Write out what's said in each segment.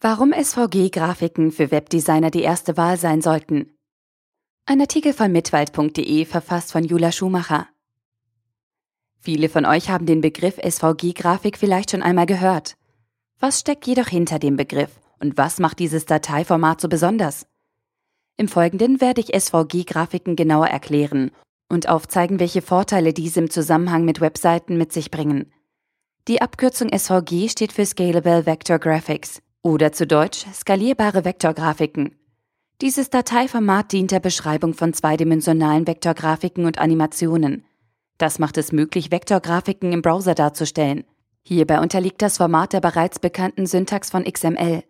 Warum SVG-Grafiken für Webdesigner die erste Wahl sein sollten. Ein Artikel von mitwald.de verfasst von Jula Schumacher. Viele von euch haben den Begriff SVG-Grafik vielleicht schon einmal gehört. Was steckt jedoch hinter dem Begriff und was macht dieses Dateiformat so besonders? Im Folgenden werde ich SVG-Grafiken genauer erklären und aufzeigen, welche Vorteile diese im Zusammenhang mit Webseiten mit sich bringen. Die Abkürzung SVG steht für Scalable Vector Graphics. Oder zu Deutsch skalierbare Vektorgrafiken. Dieses Dateiformat dient der Beschreibung von zweidimensionalen Vektorgrafiken und Animationen. Das macht es möglich, Vektorgrafiken im Browser darzustellen. Hierbei unterliegt das Format der bereits bekannten Syntax von XML.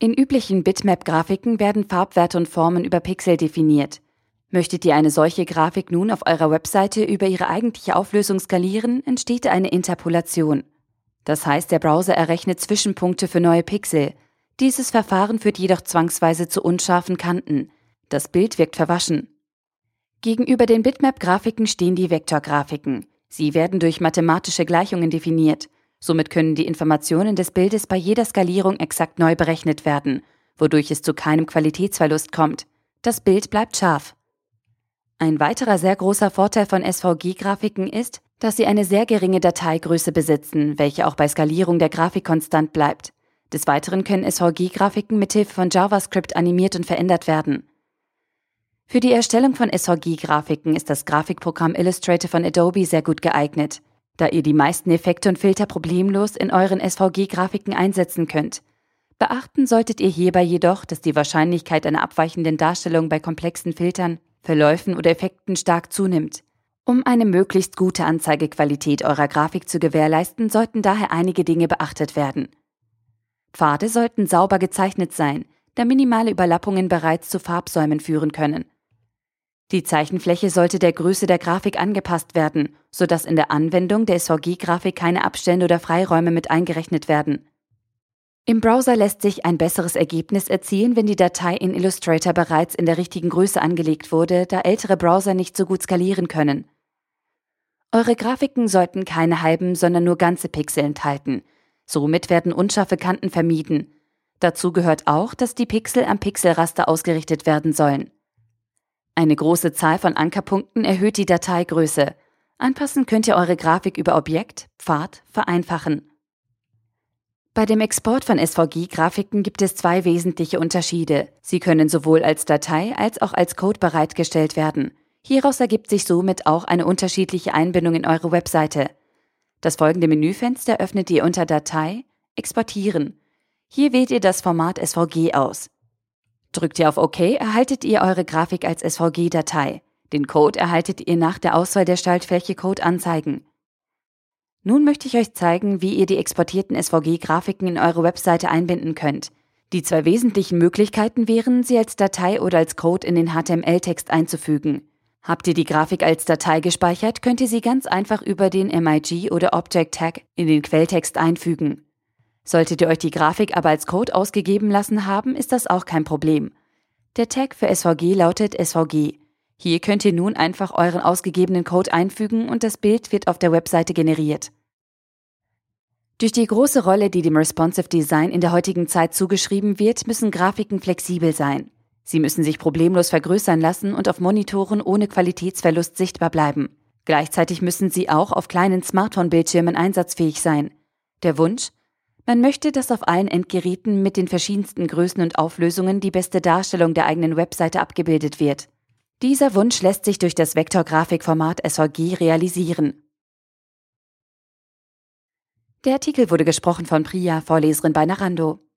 In üblichen Bitmap-Grafiken werden Farbwerte und Formen über Pixel definiert. Möchtet ihr eine solche Grafik nun auf eurer Webseite über ihre eigentliche Auflösung skalieren, entsteht eine Interpolation. Das heißt, der Browser errechnet Zwischenpunkte für neue Pixel. Dieses Verfahren führt jedoch zwangsweise zu unscharfen Kanten. Das Bild wirkt verwaschen. Gegenüber den Bitmap-Grafiken stehen die Vektorgrafiken. Sie werden durch mathematische Gleichungen definiert. Somit können die Informationen des Bildes bei jeder Skalierung exakt neu berechnet werden, wodurch es zu keinem Qualitätsverlust kommt. Das Bild bleibt scharf. Ein weiterer sehr großer Vorteil von SVG-Grafiken ist, dass sie eine sehr geringe Dateigröße besitzen, welche auch bei Skalierung der Grafik konstant bleibt. Des Weiteren können SVG-Grafiken mithilfe von JavaScript animiert und verändert werden. Für die Erstellung von SVG-Grafiken ist das Grafikprogramm Illustrator von Adobe sehr gut geeignet, da ihr die meisten Effekte und Filter problemlos in euren SVG-Grafiken einsetzen könnt. Beachten solltet ihr hierbei jedoch, dass die Wahrscheinlichkeit einer abweichenden Darstellung bei komplexen Filtern, Verläufen oder Effekten stark zunimmt. Um eine möglichst gute Anzeigequalität eurer Grafik zu gewährleisten, sollten daher einige Dinge beachtet werden. Pfade sollten sauber gezeichnet sein, da minimale Überlappungen bereits zu Farbsäumen führen können. Die Zeichenfläche sollte der Größe der Grafik angepasst werden, sodass in der Anwendung der SVG-Grafik keine Abstände oder Freiräume mit eingerechnet werden. Im Browser lässt sich ein besseres Ergebnis erzielen, wenn die Datei in Illustrator bereits in der richtigen Größe angelegt wurde, da ältere Browser nicht so gut skalieren können. Eure Grafiken sollten keine halben, sondern nur ganze Pixel enthalten. Somit werden unscharfe Kanten vermieden. Dazu gehört auch, dass die Pixel am Pixelraster ausgerichtet werden sollen. Eine große Zahl von Ankerpunkten erhöht die Dateigröße. Anpassen könnt ihr eure Grafik über Objekt, Pfad, vereinfachen. Bei dem Export von SVG-Grafiken gibt es zwei wesentliche Unterschiede. Sie können sowohl als Datei als auch als Code bereitgestellt werden. Hieraus ergibt sich somit auch eine unterschiedliche Einbindung in eure Webseite. Das folgende Menüfenster öffnet ihr unter Datei, Exportieren. Hier wählt ihr das Format SVG aus. Drückt ihr auf OK, erhaltet ihr eure Grafik als SVG-Datei. Den Code erhaltet ihr nach der Auswahl der Schaltfläche Code anzeigen. Nun möchte ich euch zeigen, wie ihr die exportierten SVG-Grafiken in eure Webseite einbinden könnt. Die zwei wesentlichen Möglichkeiten wären, sie als Datei oder als Code in den HTML-Text einzufügen. Habt ihr die Grafik als Datei gespeichert, könnt ihr sie ganz einfach über den MIG oder Object Tag in den Quelltext einfügen. Solltet ihr euch die Grafik aber als Code ausgegeben lassen haben, ist das auch kein Problem. Der Tag für SVG lautet SVG. Hier könnt ihr nun einfach euren ausgegebenen Code einfügen und das Bild wird auf der Webseite generiert. Durch die große Rolle, die dem Responsive Design in der heutigen Zeit zugeschrieben wird, müssen Grafiken flexibel sein. Sie müssen sich problemlos vergrößern lassen und auf Monitoren ohne Qualitätsverlust sichtbar bleiben. Gleichzeitig müssen sie auch auf kleinen Smartphone-Bildschirmen einsatzfähig sein. Der Wunsch? Man möchte, dass auf allen Endgeräten mit den verschiedensten Größen und Auflösungen die beste Darstellung der eigenen Webseite abgebildet wird. Dieser Wunsch lässt sich durch das Vektorgrafikformat SVG realisieren. Der Artikel wurde gesprochen von Priya, Vorleserin bei Narando.